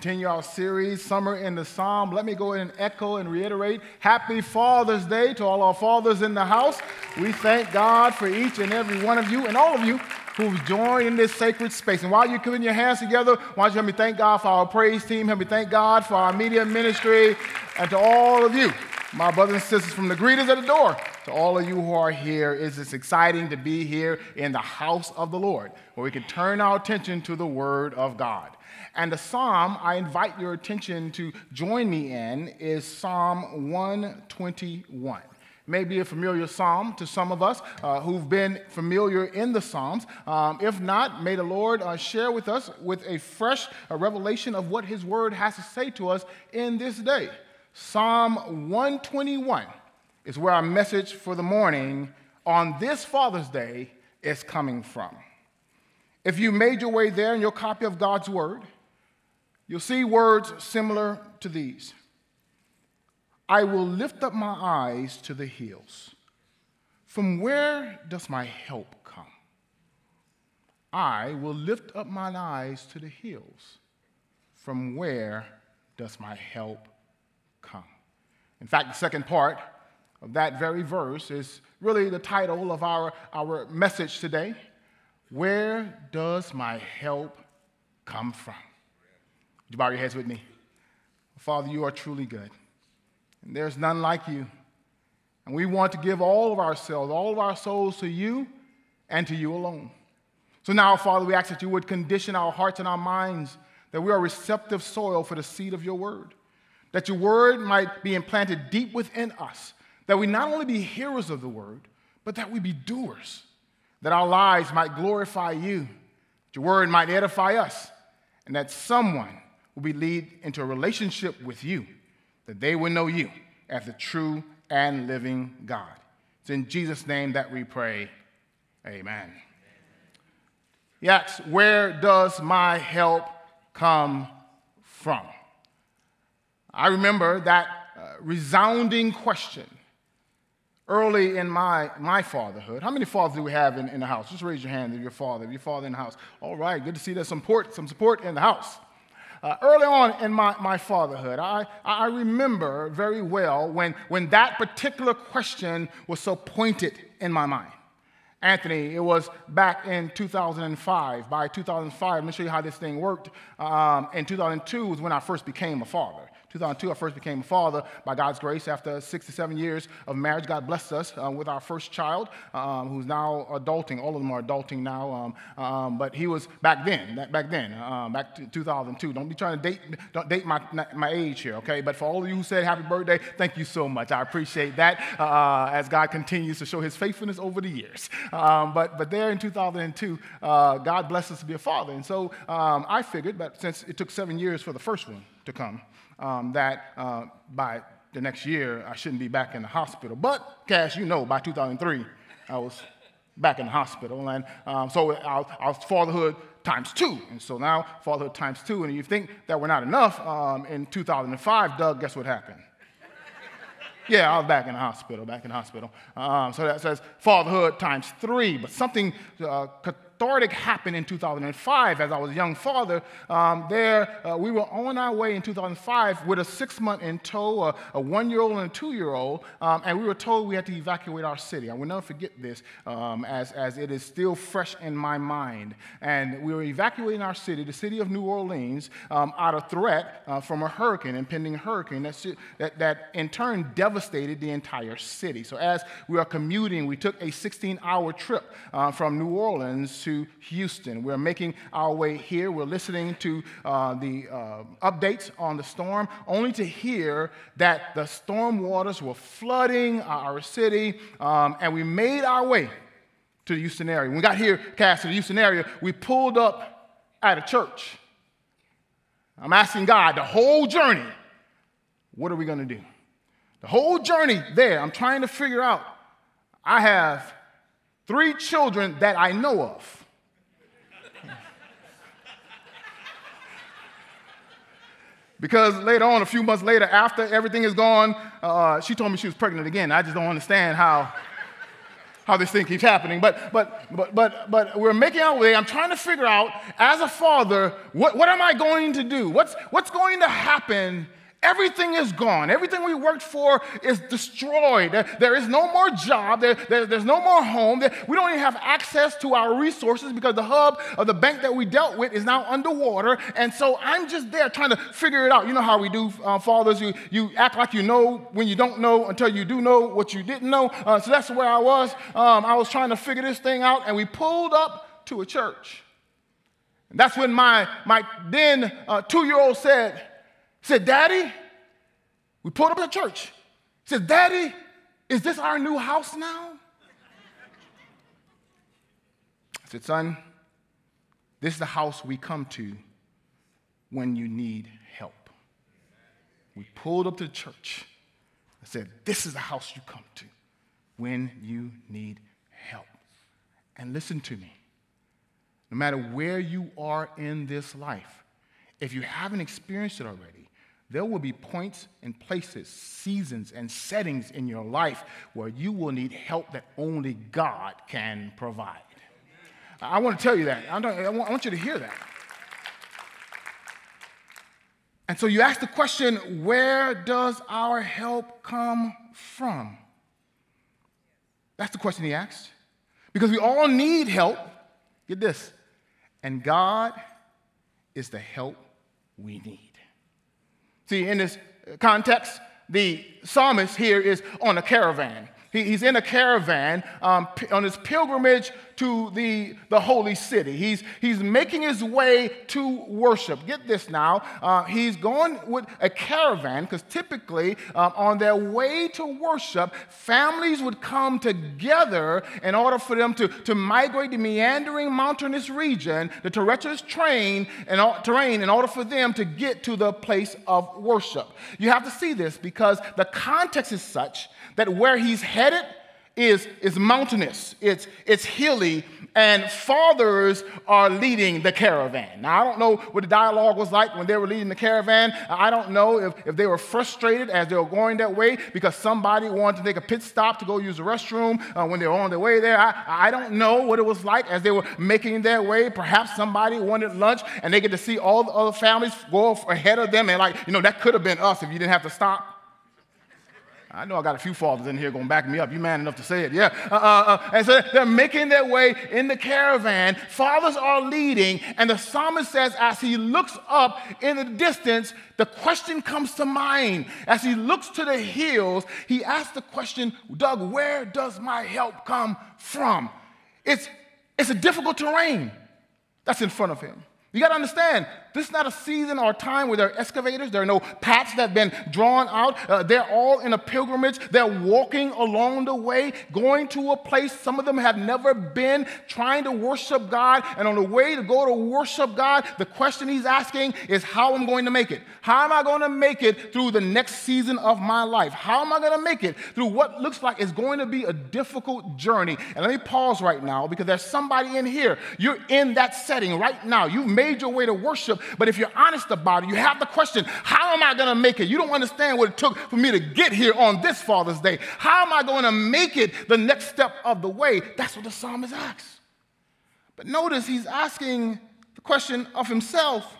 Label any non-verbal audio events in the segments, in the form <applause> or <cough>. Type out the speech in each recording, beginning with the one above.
continue our series, Summer in the Psalm, let me go and echo and reiterate Happy Father's Day to all our fathers in the house. We thank God for each and every one of you and all of you who've joined in this sacred space. And while you're putting your hands together, why don't you help me thank God for our praise team, help me thank God for our media ministry, and to all of you, my brothers and sisters from the greeters at the door, to all of you who are here, it's exciting to be here in the house of the Lord, where we can turn our attention to the Word of God. And the psalm I invite your attention to join me in is Psalm 121 may be a familiar psalm to some of us uh, who've been familiar in the psalms. Um, if not, may the Lord uh, share with us with a fresh uh, revelation of what his word has to say to us in this day. Psalm 121 is where our message for the morning on this Father's Day is coming from. If you made your way there in your copy of God's word, you'll see words similar to these I will lift up my eyes to the hills. From where does my help come? I will lift up mine eyes to the hills. From where does my help come? In fact, the second part of that very verse is really the title of our, our message today. Where does my help come from? Would you bow your heads with me? Father, you are truly good, and there's none like you. And we want to give all of ourselves, all of our souls to you and to you alone. So now, Father, we ask that you would condition our hearts and our minds that we are receptive soil for the seed of your word, that your word might be implanted deep within us, that we not only be hearers of the word, but that we be doers, that our lives might glorify you, that your word might edify us, and that someone will be lead into a relationship with you, that they will know you as the true and living God. It's in Jesus' name that we pray. Amen. Yes, where does my help come from? I remember that uh, resounding question early in my, my fatherhood. How many fathers do we have in, in the house? Just raise your hand if you're father, if your father in the house. All right, good to see there's some support, some support in the house. Uh, early on in my, my fatherhood, I, I remember very well when, when that particular question was so pointed in my mind. Anthony, it was back in 2005. By 2005, let me show you how this thing worked. Um, in 2002 was when I first became a father. 2002, I first became a father by God's grace. After six to seven years of marriage, God blessed us uh, with our first child, um, who's now adulting. All of them are adulting now, um, um, but he was back then. Back then, um, back to 2002. Don't be trying to date, don't date my, my age here, okay? But for all of you who said happy birthday, thank you so much. I appreciate that uh, as God continues to show His faithfulness over the years. Um, but but there in 2002, uh, God blessed us to be a father, and so um, I figured but since it took seven years for the first one to come um, that uh, by the next year I shouldn't be back in the hospital. But, Cash, you know, by 2003, I was back in the hospital. And um, so I was fatherhood times two. And so now fatherhood times two. And you think that we're not enough, um, in 2005, Doug, guess what happened? yeah, I was back in the hospital, back in the hospital. Um, so that says fatherhood times three. But something uh, cathartic happened in 2005 as I was a young father. Um, there, uh, we were on our way in 2005 with a six month in tow, a, a one year old and a two year old, um, and we were told we had to evacuate our city. I will never forget this um, as, as it is still fresh in my mind. And we were evacuating our city, the city of New Orleans, um, out of threat uh, from a hurricane, impending hurricane that, that, that in turn devastated the entire city. So as we were commuting, we took a 16 hour trip uh, from New Orleans to to Houston. We're making our way here. We're listening to uh, the uh, updates on the storm, only to hear that the storm waters were flooding our city, um, and we made our way to the Houston area. When we got here, cast to the Houston area, we pulled up at a church. I'm asking God the whole journey, what are we going to do? The whole journey there, I'm trying to figure out. I have three children that I know of. Because later on, a few months later, after everything is gone, uh, she told me she was pregnant again. I just don't understand how, how this thing keeps happening. But, but, but, but, but we're making our way. I'm trying to figure out, as a father, what, what am I going to do? What's, what's going to happen Everything is gone. Everything we worked for is destroyed. There, is no more job. There, there, there's no more home. We don't even have access to our resources because the hub of the bank that we dealt with is now underwater. And so I'm just there trying to figure it out. You know how we do, uh, fathers. You, you act like you know when you don't know until you do know what you didn't know. Uh, so that's where I was. Um, I was trying to figure this thing out, and we pulled up to a church. And that's when my, my then uh, two year old said, said, Daddy, we pulled up at church. He said, Daddy, is this our new house now? I said, Son, this is the house we come to when you need help. We pulled up to the church. I said, This is the house you come to when you need help. And listen to me. No matter where you are in this life, if you haven't experienced it already, there will be points and places, seasons and settings in your life where you will need help that only God can provide. I want to tell you that. I want you to hear that. And so you ask the question where does our help come from? That's the question he asked. Because we all need help. Get this. And God is the help we need. See, in this context, the psalmist here is on a caravan. He, he's in a caravan um, on his pilgrimage to the, the holy city. He's, he's making his way to worship. Get this now. Uh, he's going with a caravan because typically um, on their way to worship, families would come together in order for them to, to migrate the meandering mountainous region, the treacherous terrain, and terrain in order for them to get to the place of worship. You have to see this because the context is such that where he's headed is, is mountainous, it's, it's hilly, and fathers are leading the caravan. Now, I don't know what the dialogue was like when they were leading the caravan. I don't know if, if they were frustrated as they were going that way because somebody wanted to take a pit stop to go use the restroom uh, when they were on their way there. I, I don't know what it was like as they were making their way. Perhaps somebody wanted lunch and they get to see all the other families go ahead of them and, like, you know, that could have been us if you didn't have to stop. I know I got a few fathers in here going to back me up. You man enough to say it, yeah. Uh, uh, uh, and so they're making their way in the caravan. Fathers are leading, and the psalmist says, as he looks up in the distance, the question comes to mind. As he looks to the hills, he asks the question, Doug, where does my help come from? It's, it's a difficult terrain that's in front of him. You got to understand, this is not a season or time where there are excavators. There are no paths that have been drawn out. Uh, they're all in a pilgrimage. They're walking along the way, going to a place some of them have never been, trying to worship God. And on the way to go to worship God, the question he's asking is how am I'm going to make it. How am I going to make it through the next season of my life? How am I going to make it through what looks like is going to be a difficult journey? And let me pause right now because there's somebody in here. You're in that setting right now. You've made your way to worship, but if you're honest about it, you have the question how am I going to make it? You don't understand what it took for me to get here on this Father's Day. How am I going to make it the next step of the way? That's what the psalmist asks. But notice he's asking the question of himself,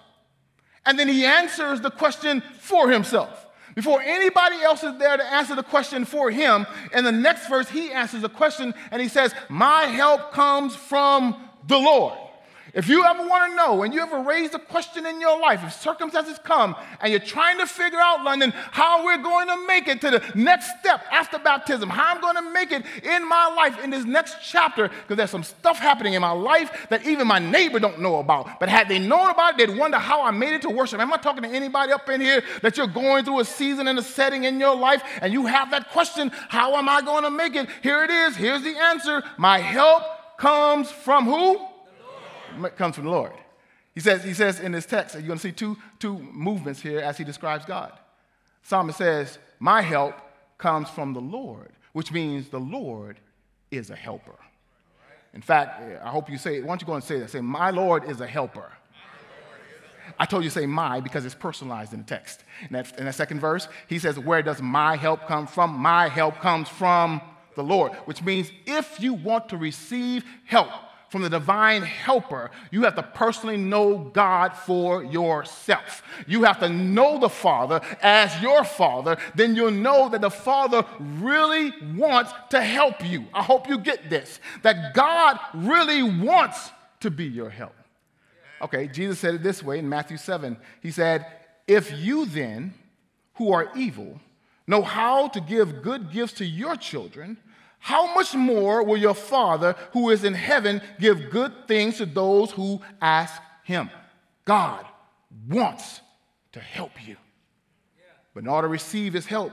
and then he answers the question for himself. Before anybody else is there to answer the question for him, in the next verse, he answers the question and he says, My help comes from the Lord. If you ever want to know and you ever raised a question in your life, if circumstances come and you're trying to figure out, London, how we're going to make it to the next step after baptism, how I'm going to make it in my life in this next chapter, because there's some stuff happening in my life that even my neighbor don't know about. But had they known about it, they'd wonder how I made it to worship. Am I talking to anybody up in here that you're going through a season and a setting in your life and you have that question, how am I going to make it? Here it is. Here's the answer. My help comes from who? Comes from the Lord. He says, he says in this text, you're going to see two, two movements here as he describes God. Psalmist says, My help comes from the Lord, which means the Lord is a helper. In fact, I hope you say, why don't you go and say that? Say, My Lord is a helper. I told you to say my because it's personalized in the text. In that, in that second verse, he says, Where does my help come from? My help comes from the Lord, which means if you want to receive help from the divine helper, you have to personally know God for yourself. You have to know the Father as your Father, then you'll know that the Father really wants to help you. I hope you get this that God really wants to be your help. Okay, Jesus said it this way in Matthew 7. He said, If you then, who are evil, know how to give good gifts to your children, how much more will your Father who is in heaven give good things to those who ask him? God wants to help you. But in order to receive his help,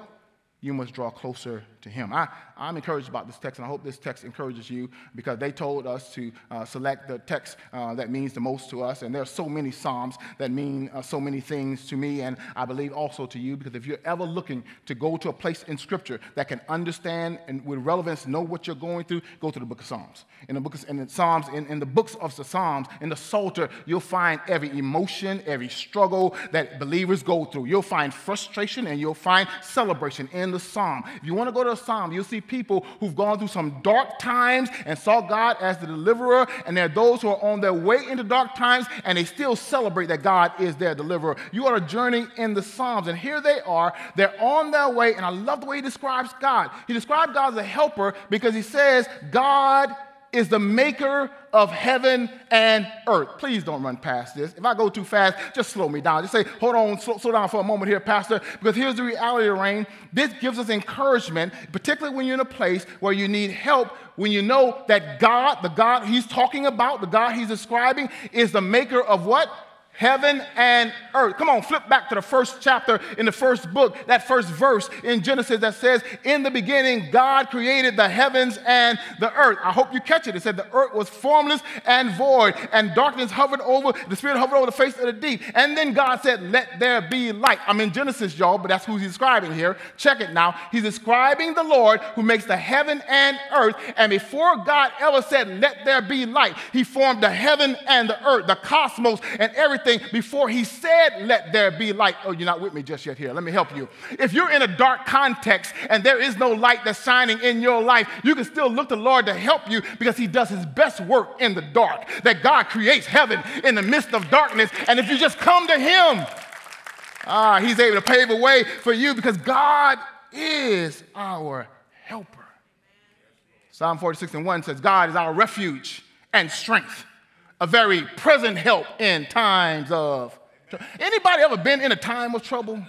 you must draw closer to him. I, I'm encouraged about this text, and I hope this text encourages you because they told us to uh, select the text uh, that means the most to us. And there are so many Psalms that mean uh, so many things to me, and I believe also to you, because if you're ever looking to go to a place in Scripture that can understand and with relevance know what you're going through, go to the book of Psalms. In the book of, in the Psalms, in, in the books of the Psalms, in the Psalter, you'll find every emotion, every struggle that believers go through. You'll find frustration and you'll find celebration in the Psalm. If you want to go to Psalm, you'll see people who've gone through some dark times and saw God as the deliverer, and there are those who are on their way into dark times and they still celebrate that God is their deliverer. You are a journey in the Psalms, and here they are. They're on their way, and I love the way he describes God. He describes God as a helper because he says, God is the maker of heaven and earth. Please don't run past this. If I go too fast, just slow me down. Just say, hold on, slow, slow down for a moment here, Pastor, because here's the reality, Rain. This gives us encouragement, particularly when you're in a place where you need help, when you know that God, the God he's talking about, the God he's describing, is the maker of what? Heaven and earth. Come on, flip back to the first chapter in the first book, that first verse in Genesis that says, In the beginning, God created the heavens and the earth. I hope you catch it. It said the earth was formless and void, and darkness hovered over, the Spirit hovered over the face of the deep. And then God said, Let there be light. I'm in Genesis, y'all, but that's who he's describing here. Check it now. He's describing the Lord who makes the heaven and earth. And before God ever said, Let there be light, he formed the heaven and the earth, the cosmos, and everything everything before he said, Let there be light. Oh, you're not with me just yet here. Let me help you. If you're in a dark context and there is no light that's shining in your life, you can still look to the Lord to help you because he does his best work in the dark. That God creates heaven in the midst of darkness. And if you just come to him, ah, he's able to pave a way for you because God is our helper. Psalm 46 and 1 says, God is our refuge and strength a very present help in times of anybody ever been in a time of trouble?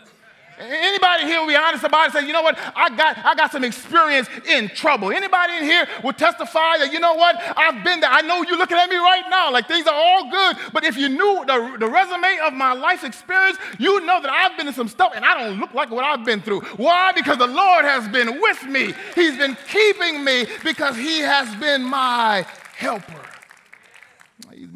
Anybody here will be honest about it say you know what? I got i got some experience in trouble. Anybody in here will testify that you know what? I've been there. I know you're looking at me right now like things are all good but if you knew the, the resume of my life experience you know that i've been in some stuff and i don't look like what i've been through. Why? Because the lord has been with me. He's been keeping me because he has been my helper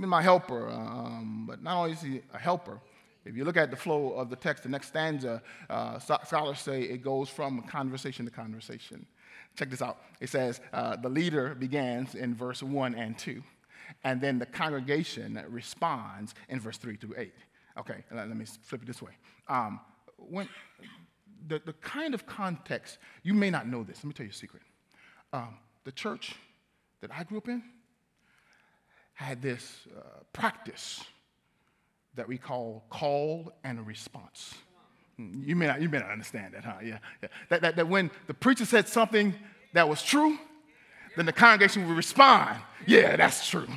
been my helper. Um, but not only is he a helper, if you look at the flow of the text, the next stanza, uh, scholars say it goes from conversation to conversation. Check this out. It says uh, the leader begins in verse 1 and 2, and then the congregation responds in verse 3 through 8. Okay, let me flip it this way. Um, when, the, the kind of context, you may not know this. Let me tell you a secret. Um, the church that I grew up in, had this uh, practice that we call call and response. Hmm, you may not, you may not understand that, huh? Yeah, yeah. That, that, that when the preacher said something that was true, then the congregation would respond, yeah, that's true.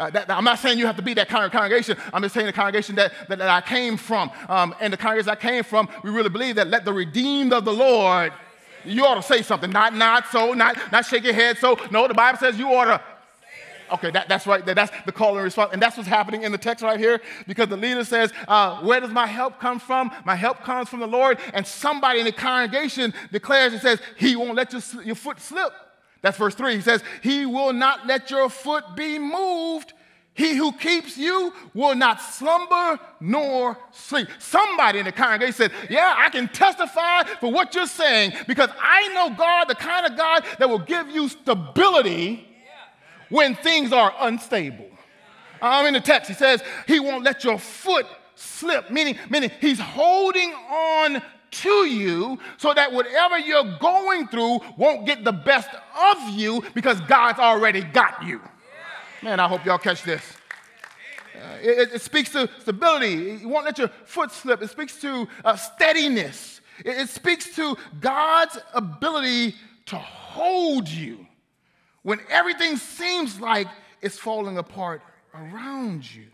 Uh, that, I'm not saying you have to be that kind of congregation. I'm just saying the congregation that, that, that I came from. Um, and the congregation I came from, we really believe that let the redeemed of the Lord, you ought to say something. Not, not so, not, not shake your head so. No, the Bible says you ought to Okay, that, that's right. That's the call and response. And that's what's happening in the text right here because the leader says, uh, Where does my help come from? My help comes from the Lord. And somebody in the congregation declares and says, He won't let your, your foot slip. That's verse 3. He says, He will not let your foot be moved. He who keeps you will not slumber nor sleep. Somebody in the congregation said, Yeah, I can testify for what you're saying because I know God, the kind of God that will give you stability when things are unstable. I'm in the text. He says he won't let your foot slip, meaning, meaning he's holding on to you so that whatever you're going through won't get the best of you because God's already got you. Man, I hope y'all catch this. Uh, it, it, speaks to stability. You won't let your foot slip. It speaks to uh, steadiness. It, it speaks to God's ability to hold you when everything seems like it's falling apart around you.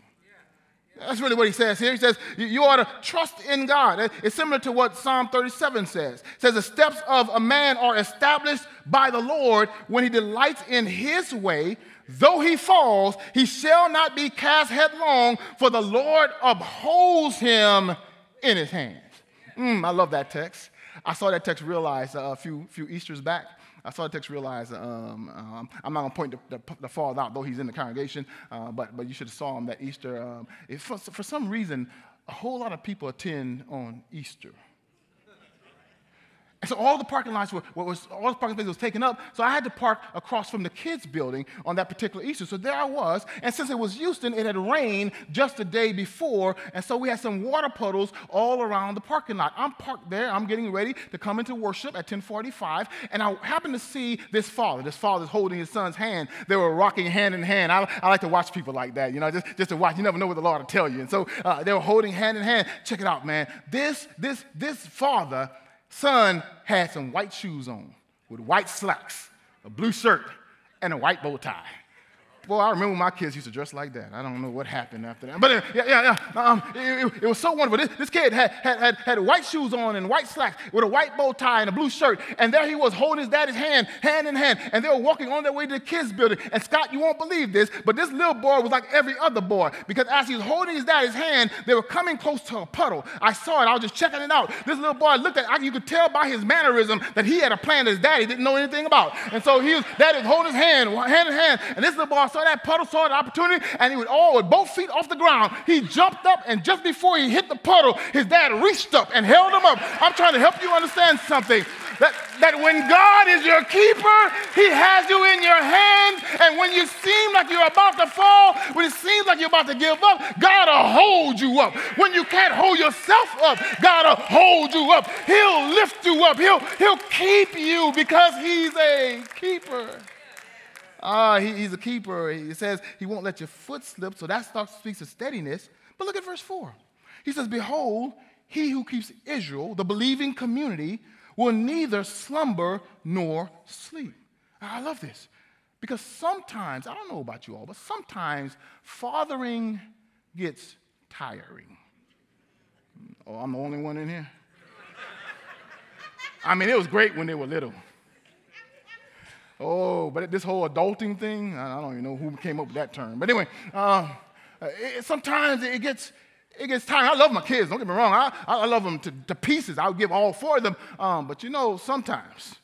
That's really what he says here. He says, You ought to trust in God. It's similar to what Psalm 37 says. It says, The steps of a man are established by the Lord when he delights in his way. Though he falls, he shall not be cast headlong, for the Lord upholds him in his hands. Mm, I love that text. I saw that text realized uh, a few, few Easters back. I saw the text realize um, um, I'm not going to point the, the, the, out, though he's in the congregation, uh, but, but you should have saw him that Easter. Um, for, for some reason, a whole lot of people attend on Easter. And so all the parking lots were, was, all the parking spaces was taken up. So I had to park across from the kids' building on that particular Easter. So there I was. And since it was Houston, it had rained just the day before. And so we had some water puddles all around the parking lot. I'm parked there. I'm getting ready to come into worship at 1045. And I happened to see this father. This father's holding his son's hand. They were rocking hand in hand. I, I like to watch people like that, you know, just, just to watch. You never know what the Lord will tell you. And so uh, they were holding hand in hand. Check it out, man. This, this, this father son had some white shoes on with white slacks, a blue shirt, and a white bow tie. Boy, I remember my kids used to dress like that. I don't know what happened after that. But uh, yeah, yeah, yeah. Um, it, it, it, was so wonderful. This, this kid had, had, had, had, white shoes on and white slacks with a white bow tie and a blue shirt. And there he was holding his daddy's hand, hand in hand. And they were walking on their way to the kids' building. And Scott, you won't believe this, but this little boy was like every other boy. Because as he was holding his daddy's hand, they were coming close to a puddle. I saw it. I was just checking it out. This little boy looked at. You could tell by his mannerism that he had a plan that his daddy didn't know anything about. And so he was, daddy was holding his hand, hand in hand. And this little boy saw that puddle, saw it opportunity, and he would all with both feet off the ground. He jumped up, and just before he hit the puddle, his dad reached up and held him up. I'm trying to help you understand something. That, that when God is your keeper, He has you in your hands. And when you seem like you're about to fall, when it seems like you're about to give up, God will hold you up. When you can't hold yourself up, God will hold you up. He'll lift you up. He'll, he'll keep you because He's a keeper. Ah, he, he's a keeper. He says he won't let your foot slip. So that starts, speaks of steadiness. But look at verse 4. He says, Behold, he who keeps Israel, the believing community, will neither slumber nor sleep. I love this because sometimes, I don't know about you all, but sometimes fathering gets tiring. Oh, I'm the only one in here? I mean, it was great when they were little. Oh, but this whole adulting thing, I don't even know who came up with that term. But anyway, uh, it, sometimes it gets, it gets tiring. I love my kids, don't get me wrong. I, I love them to, to pieces. I would give all four of them. Um, but you know, sometimes,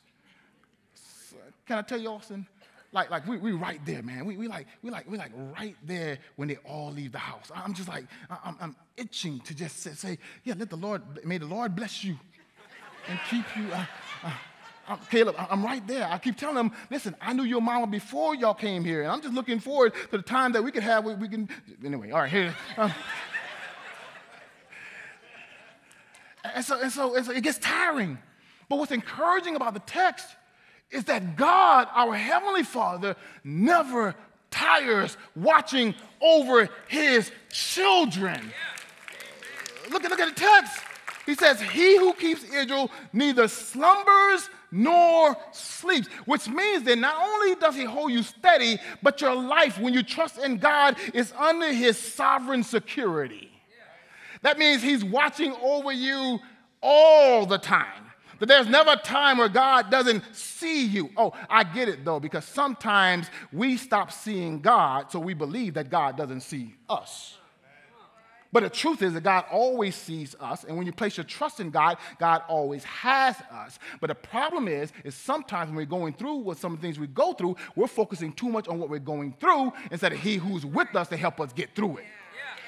can I tell you, Austin? Like, like we, we right there, man. We, we, like, we, like, we like right there when they all leave the house. I'm just like, I'm, I'm itching to just say, say, yeah, let the Lord, may the Lord bless you and keep you. Uh, uh, I'm, Caleb, I'm right there. I keep telling them, listen, I knew your mama before y'all came here, and I'm just looking forward to the time that we can have, we, we can, anyway, all right, here. Um, <laughs> and, so, and, so, and so it gets tiring. But what's encouraging about the text is that God, our Heavenly Father, never tires watching over his children. Look at, look at the text. He says, He who keeps Israel neither slumbers nor sleeps, which means that not only does he hold you steady, but your life, when you trust in God, is under his sovereign security. That means he's watching over you all the time. That there's never a time where God doesn't see you. Oh, I get it though, because sometimes we stop seeing God, so we believe that God doesn't see us. But the truth is that God always sees us, and when you place your trust in God, God always has us. But the problem is, is sometimes when we're going through what some of the things we go through, we're focusing too much on what we're going through instead of He who's with us to help us get through it.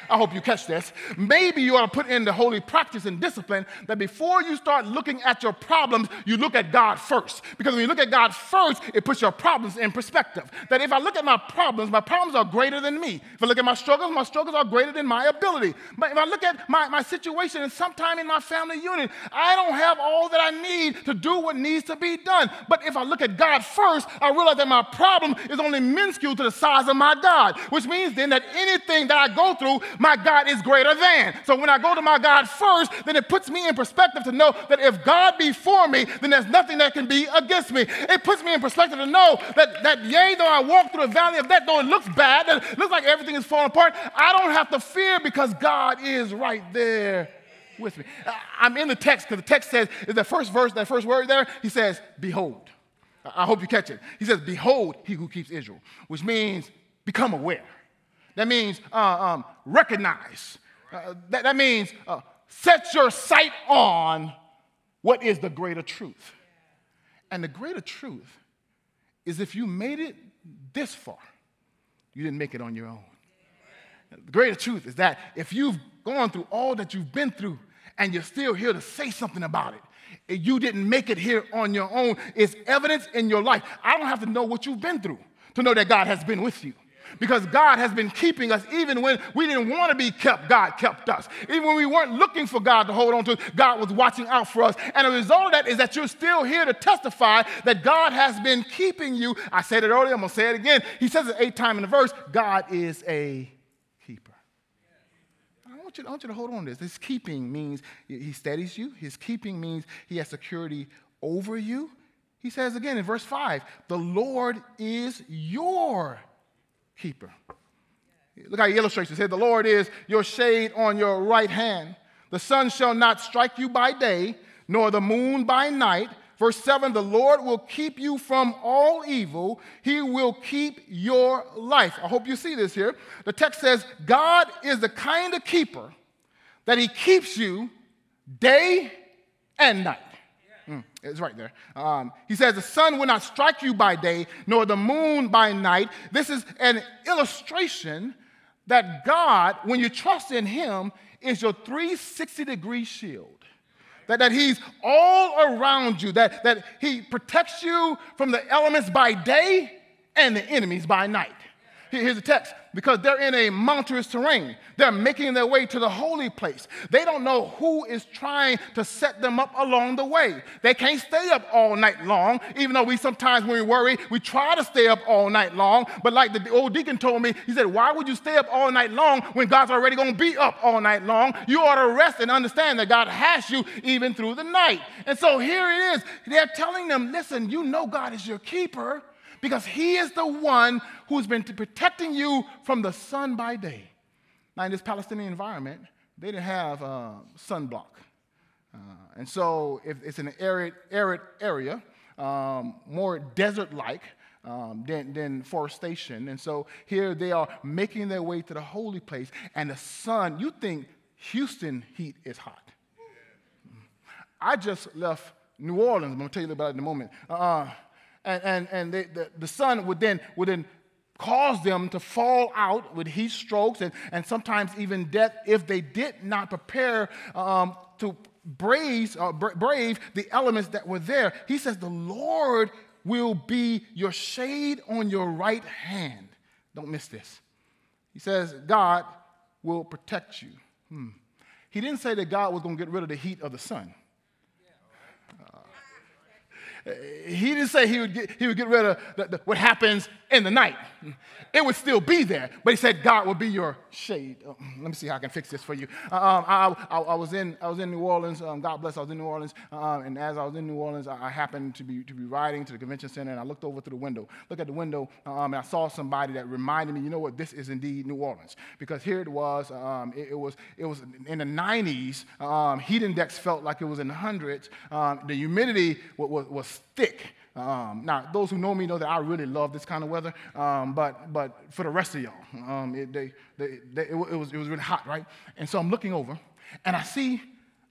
I hope you catch this. Maybe you ought to put in the holy practice and discipline that before you start looking at your problems, you look at God first. Because when you look at God first, it puts your problems in perspective. That if I look at my problems, my problems are greater than me. If I look at my struggles, my struggles are greater than my ability. But if I look at my, my situation and sometime in my family unit, I don't have all that I need to do what needs to be done. But if I look at God first, I realize that my problem is only minuscule to the size of my God, which means then that anything that I go through, my God is greater than. So when I go to my God first, then it puts me in perspective to know that if God be for me, then there's nothing that can be against me. It puts me in perspective to know that, that yea, though I walk through the valley of death, though it looks bad, it looks like everything is falling apart, I don't have to fear because God is right there with me. I'm in the text because the text says, is the first verse, that first word there, he says, Behold. I hope you catch it. He says, Behold, he who keeps Israel, which means become aware. That means uh, um, recognize. Uh, that, that, means uh, set your sight on what is the greater truth. And the greater truth is if you made it this far, you didn't make it on your own. The greater truth is that if you've gone through all that you've been through and you're still here to say something about it, you didn't make it here on your own. It's evidence in your life. I don't have to know what you've been through to know that God has been with you. Because God has been keeping us even when we didn't want to be kept, God kept us. Even when we weren't looking for God to hold on to, God was watching out for us. And the result of that is that you're still here to testify that God has been keeping you. I said it earlier, I'm going to say it again. He says it eight times in the verse God is a want you, I want you to hold on to this. His keeping means he steadies you. His keeping means he has security over you. He says again in verse 5 the Lord is your keeper. Look how he illustrates it. He said, The Lord is your shade on your right hand. The sun shall not strike you by day, nor the moon by night. Verse 7 The Lord will keep you from all evil. He will keep your life. I hope you see this here. The text says, God is the kind of keeper that He keeps you day and night. Mm, it's right there. Um, he says, The sun will not strike you by day, nor the moon by night. This is an illustration that God, when you trust in Him, is your 360 degree shield that, that he's all around you, that, that he protects you from the elements by day and the enemies by night. Here's the text because they're in a mountainous terrain. They're making their way to the holy place. They don't know who is trying to set them up along the way. They can't stay up all night long, even though we sometimes, when we worry, we try to stay up all night long. But like the old deacon told me, he said, Why would you stay up all night long when God's already going to be up all night long? You ought to rest and understand that God has you even through the night. And so here it is. They're telling them, Listen, you know God is your keeper because He is the one who's been protecting you from the sun by day. Now, in this Palestinian environment, they didn't have uh, sunblock. Uh, and so, if it's an arid, arid area, um, more desert like um, than, than forestation. And so, here they are making their way to the holy place, and the sun, you think Houston heat is hot. I just left New Orleans. I'm going to tell you about it in a moment. Uh, and, and, and they, the, the sun would then, would then cause them to fall out with heat strokes and, and sometimes even death if they did not prepare um, to brave, uh, brave the elements that were there. He says, The Lord will be your shade on your right hand. Don't miss this. He says, God will protect you. Hmm. He didn't say that God was going to get rid of the heat of the sun. He didn't say he would get, he would get rid of the, the, what happens in the night. It would still be there, but he said God will be your shade. Oh, let me see how I can fix this for you. Uh, um, I, I, I, was in, I was in New Orleans. Um, God bless, I was in New Orleans. Uh, and as I was in New Orleans, I, I, happened to be, to be riding to the convention center, and I looked over through the window. Look at the window, um, and I saw somebody that reminded me, you know what, this is indeed New Orleans. Because here it was, um, it, it, was, it was in the 90s, um, heat index felt like it was in the hundreds. Um, the humidity was, was thick. Um, now, those who know me know that I really love this kind of weather, um, but, but for the rest of y'all, um, it, they, they, they, it, was, it was really hot, right? And so I'm looking over, and I see,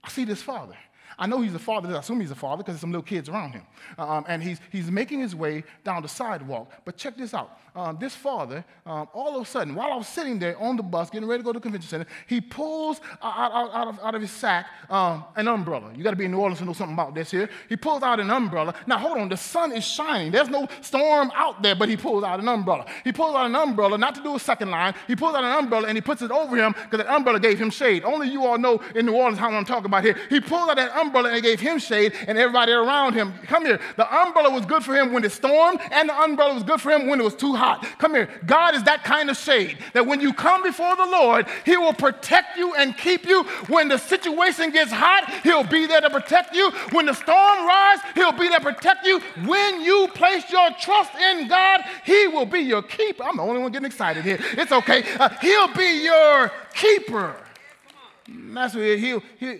I see this father. I know he's a father. I assume he's a father because there's some little kids around him. Um, and he's, he's making his way down the sidewalk. But check this out. Um, this father, um, all of a sudden, while I was sitting there on the bus getting ready to go to the convention center, he pulls out, out, out, of, out of, his sack um, an umbrella. You got to be in New Orleans to know something about this here. He pulls out an umbrella. Now, hold on. The sun is shining. There's no storm out there, but he pulls out an umbrella. He pulls out an umbrella, not to do a second line. He pulls out an umbrella and he puts it over him because that umbrella gave him shade. Only you all know in New Orleans how I'm talking about here. He pulled out that umbrella and it gave him shade and everybody around him. Come here. The umbrella was good for him when it stormed, and the umbrella was good for him when it was too hot. Come here. God is that kind of shade that when you come before the Lord, He will protect you and keep you. When the situation gets hot, He'll be there to protect you. When the storm rises, He'll be there to protect you. When you place your trust in God, He will be your keeper. I'm the only one getting excited here. It's okay. Uh, he'll be your keeper. That's what he'll, he'll,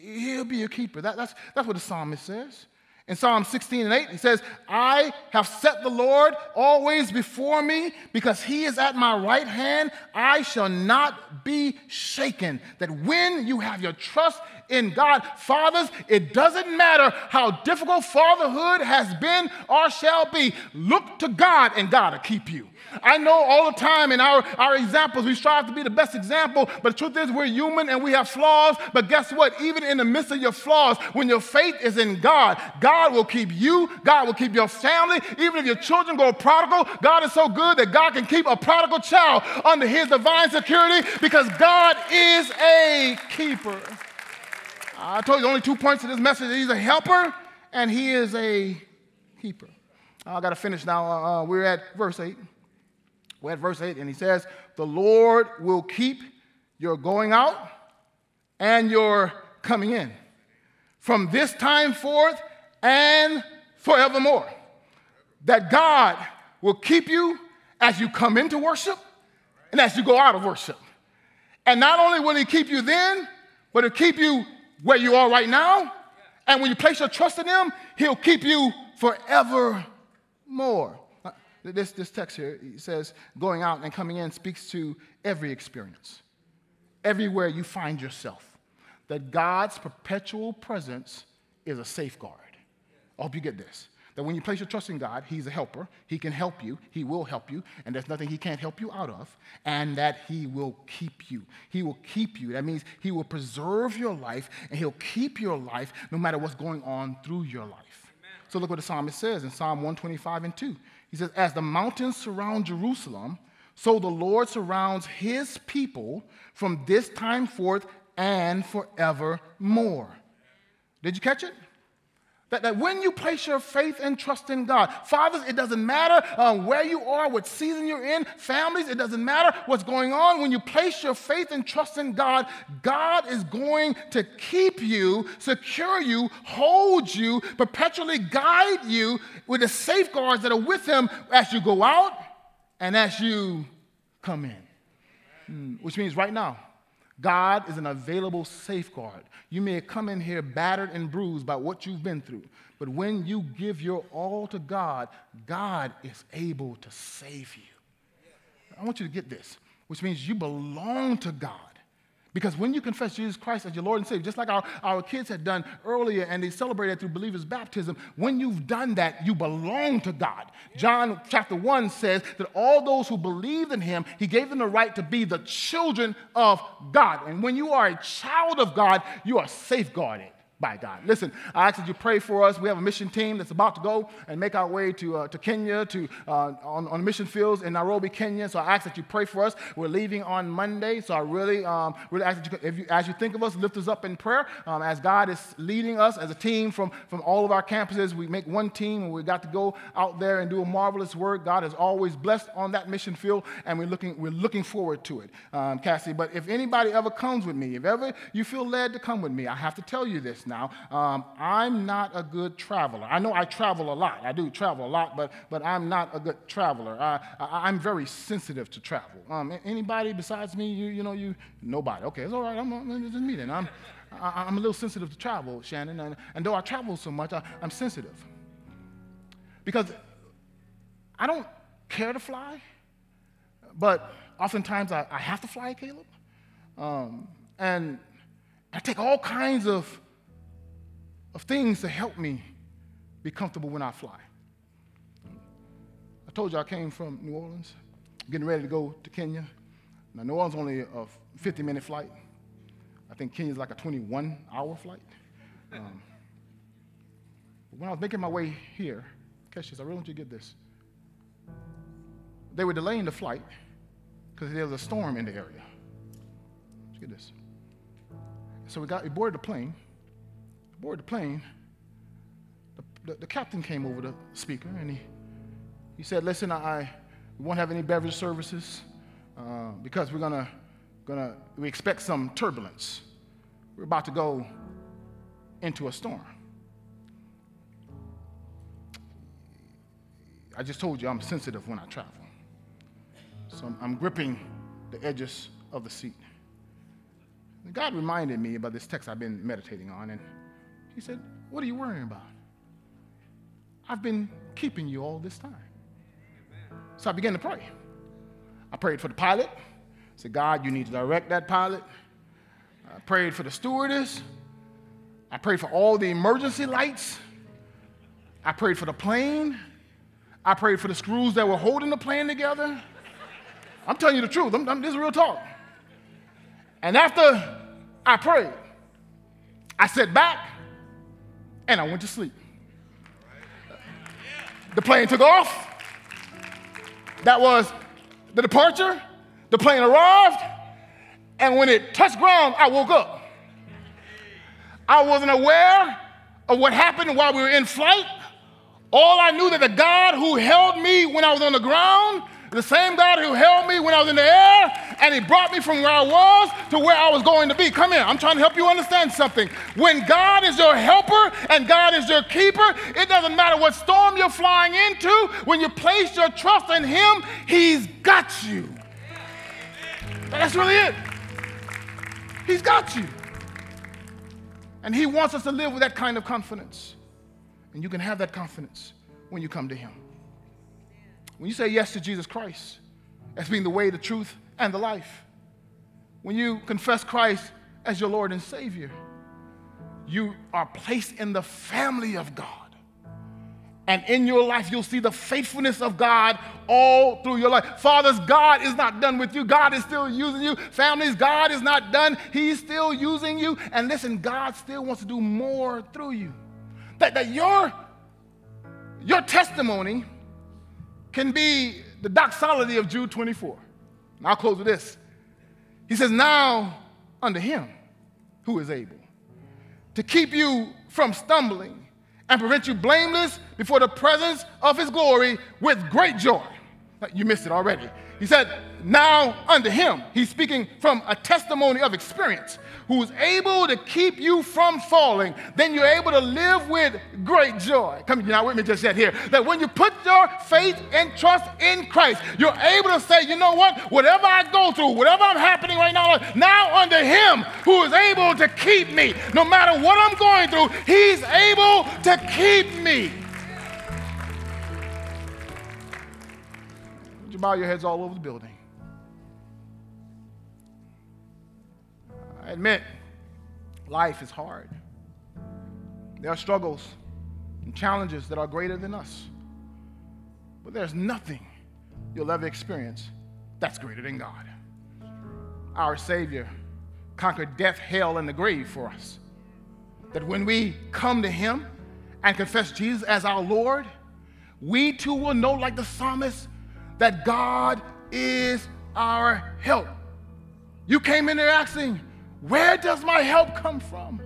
he'll be your keeper. That, that's, that's what the psalmist says. In Psalm 16 and 8, he says, I have set the Lord always before me because he is at my right hand. I shall not be shaken. That when you have your trust in God, fathers, it doesn't matter how difficult fatherhood has been or shall be, look to God and God will keep you. I know all the time in our, our examples, we strive to be the best example, but the truth is we're human and we have flaws. But guess what? Even in the midst of your flaws, when your faith is in God, God will keep you, God will keep your family. Even if your children go prodigal, God is so good that God can keep a prodigal child under his divine security because God is a keeper. I told you only two points to this message. He's a helper and he is a keeper. I got to finish now. Uh, uh we're at verse 8. We're at verse 8, and he says, The Lord will keep your going out and your coming in from this time forth and forevermore. That God will keep you as you come into worship and as you go out of worship. And not only will He keep you then, but He'll keep you where you are right now. And when you place your trust in Him, He'll keep you forevermore. This, this text here says, going out and coming in speaks to every experience, everywhere you find yourself. That God's perpetual presence is a safeguard. I hope you get this. That when you place your trust in God, He's a helper. He can help you. He will help you. And there's nothing He can't help you out of. And that He will keep you. He will keep you. That means He will preserve your life and He'll keep your life no matter what's going on through your life. Amen. So look what the psalmist says in Psalm 125 and 2. He says, As the mountains surround Jerusalem, so the Lord surrounds his people from this time forth and forevermore. Did you catch it? That, that when you place your faith and trust in God, fathers, it doesn't matter um, where you are, what season you're in, families, it doesn't matter what's going on. When you place your faith and trust in God, God is going to keep you, secure you, hold you, perpetually guide you with the safeguards that are with Him as you go out and as you come in. Mm, which means right now, God is an available safeguard. You may come in here battered and bruised by what you've been through, but when you give your all to God, God is able to save you. I want you to get this, which means you belong to God. Because when you confess Jesus Christ as your Lord and Savior, just like our, our kids had done earlier and they celebrated through believers' baptism, when you've done that, you belong to God. John chapter 1 says that all those who believed in him, he gave them the right to be the children of God. And when you are a child of God, you are safeguarded by God. Listen, I ask that you pray for us. We have a mission team that's about to go and make our way to, uh, to Kenya, to, uh, on, on mission fields in Nairobi, Kenya. So I ask that you pray for us. We're leaving on Monday. So I really, um, really ask that you, if you, as you think of us, lift us up in prayer. Um, as God is leading us as a team from, from all of our campuses, we make one team and we got to go out there and do a marvelous work. God is always blessed on that mission field, and we're looking, we're looking forward to it, um, Cassie. But if anybody ever comes with me, if ever you feel led to come with me, I have to tell you this now. Um, I'm not a good traveler. I know I travel a lot. I do travel a lot, but, but I'm not a good traveler. I, I, am very sensitive to travel. Um, anybody besides me, you, you know, you, nobody. Okay, it's all right. I'm, I'm just me then. I'm, I, am a little sensitive to travel, Shannon. And, and though I travel so much, I, I'm sensitive. Because I don't care to fly, but oftentimes I, I have to fly, Caleb. Um, and I take all kinds of of things to help me be comfortable when I fly. I told you I came from New Orleans, getting ready to go to Kenya. Now, New Orleans only a 50 minute flight. I think Kenya is like a 21 hour flight. Um, when I was making my way here, catch this, I really want you to get this. They were delaying the flight because there was a storm in the area. Let's get this. So we got we boarded the plane. Boarded the plane. The, the, the, captain came over the speaker and he, he said, "Listen, I we won't have any beverage services uh, because we're gonna gonna we expect some turbulence. We're about to go into a storm." I just told you I'm sensitive when I travel. So I'm, I'm gripping the edges of the seat. God reminded me about this text I've been meditating on, and He said, What are you worrying about? I've been keeping you all this time. So I began to pray. I prayed for the pilot. I said, God, you need to direct that pilot. I prayed for the stewardess. I prayed for all the emergency lights. I prayed for the plane. I prayed for the screws that were holding the plane together. I'm telling you the truth. I'm, I'm, this is real talk. And after I prayed, I sat back and I went to sleep. The plane took off. That was the departure. The plane arrived. And when it touched ground, I woke up. I wasn't aware of what happened while we were in flight. All I knew that the God who held me when I was on the ground the same God who held me when I was in the air and he brought me from where I was to where I was going to be. Come here, I'm trying to help you understand something. When God is your helper and God is your keeper, it doesn't matter what storm you're flying into, when you place your trust in him, he's got you. That's really it. He's got you. And he wants us to live with that kind of confidence. And you can have that confidence when you come to him. When you say yes to Jesus Christ as being the way, the truth, and the life, when you confess Christ as your Lord and Savior, you are placed in the family of God. And in your life, you'll see the faithfulness of God all through your life. Fathers, God is not done with you. God is still using you. Families, God is not done. He's still using you. And listen, God still wants to do more through you. That, that your, your testimony can be the doxology of Jude 24. And I'll close with this. He says, Now unto him who is able to keep you from stumbling and prevent you blameless before the presence of his glory with great joy. You missed it already. He said, Now unto him, he's speaking from a testimony of experience who's able to keep you from falling, then you're able to live with great joy. Come, you're not with me just yet here. That when you put your faith and trust in Christ, you're able to say, you know what? Whatever I go through, whatever I'm happening right now, now under Him who is able to keep me, no matter what I'm going through, He's able to keep me. Bow your heads all over the building? I admit, life is hard. There are struggles and challenges that are greater than us. But there's nothing you'll ever experience that's greater than God. Our Savior conquered death, hell, and the grave for us. That when we come to Him and confess Jesus as our Lord, we too will know, like the psalmist, that God is our help. You came in there asking, where does my help come from?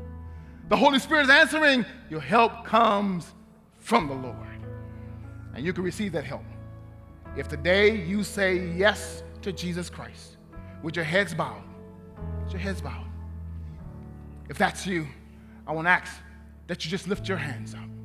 The Holy Spirit is answering, Your help comes from the Lord. And you can receive that help. If today you say yes to Jesus Christ with your heads bowed, with your heads bowed. If that's you, I want to ask that you just lift your hands up.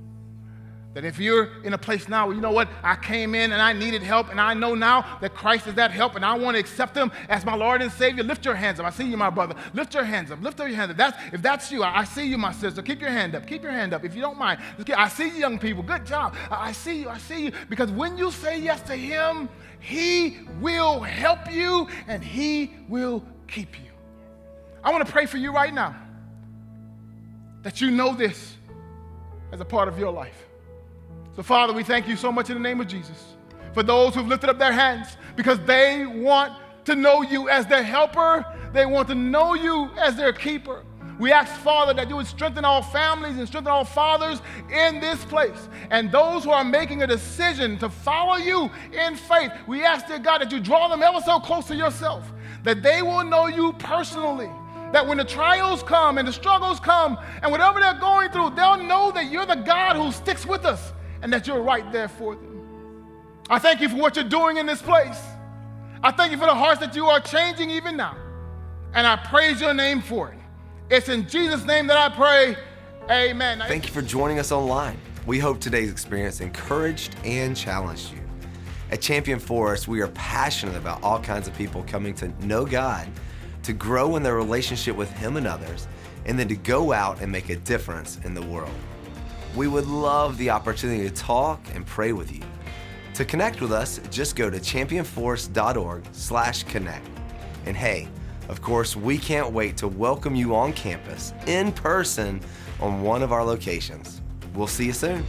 That if you're in a place now where you know what, I came in and I needed help, and I know now that Christ is that help, and I want to accept Him as my Lord and Savior, lift your hands up. I see you, my brother. Lift your hands up. Lift up your hands up. That's, if that's you, I, see you, my sister. Keep your hand up. Keep your hand up. If you don't mind, I see you, young people. Good job. I see you. I see you. Because when you say yes to Him, He will help you and He will keep you. I want to pray for you right now that you know this as a part of your life. So, Father, we thank you so much in the name of Jesus for those who've lifted up their hands because they want to know you as their helper, they want to know you as their keeper. We ask, Father, that you would strengthen all families and strengthen all fathers in this place. And those who are making a decision to follow you in faith, we ask, dear God, that you draw them ever so close to yourself, that they will know you personally. That when the trials come and the struggles come and whatever they're going through, they'll know that you're the God who sticks with us and that you're right there for them. I thank you for what you're doing in this place. I thank you for the hearts that you are changing even now. And I praise your name for it. It's in Jesus' name that I pray. Amen. Thank you for joining us online. We hope today's experience encouraged and challenged you. At Champion Forest, we are passionate about all kinds of people coming to know God, to grow in their relationship with Him and others, and then to go out and make a difference in the world. We would love the opportunity to talk and pray with you. To connect with us, just go to championforest.org/connect. And hey, of course, we can't wait to welcome you on campus in person on one of our locations. We'll see you soon.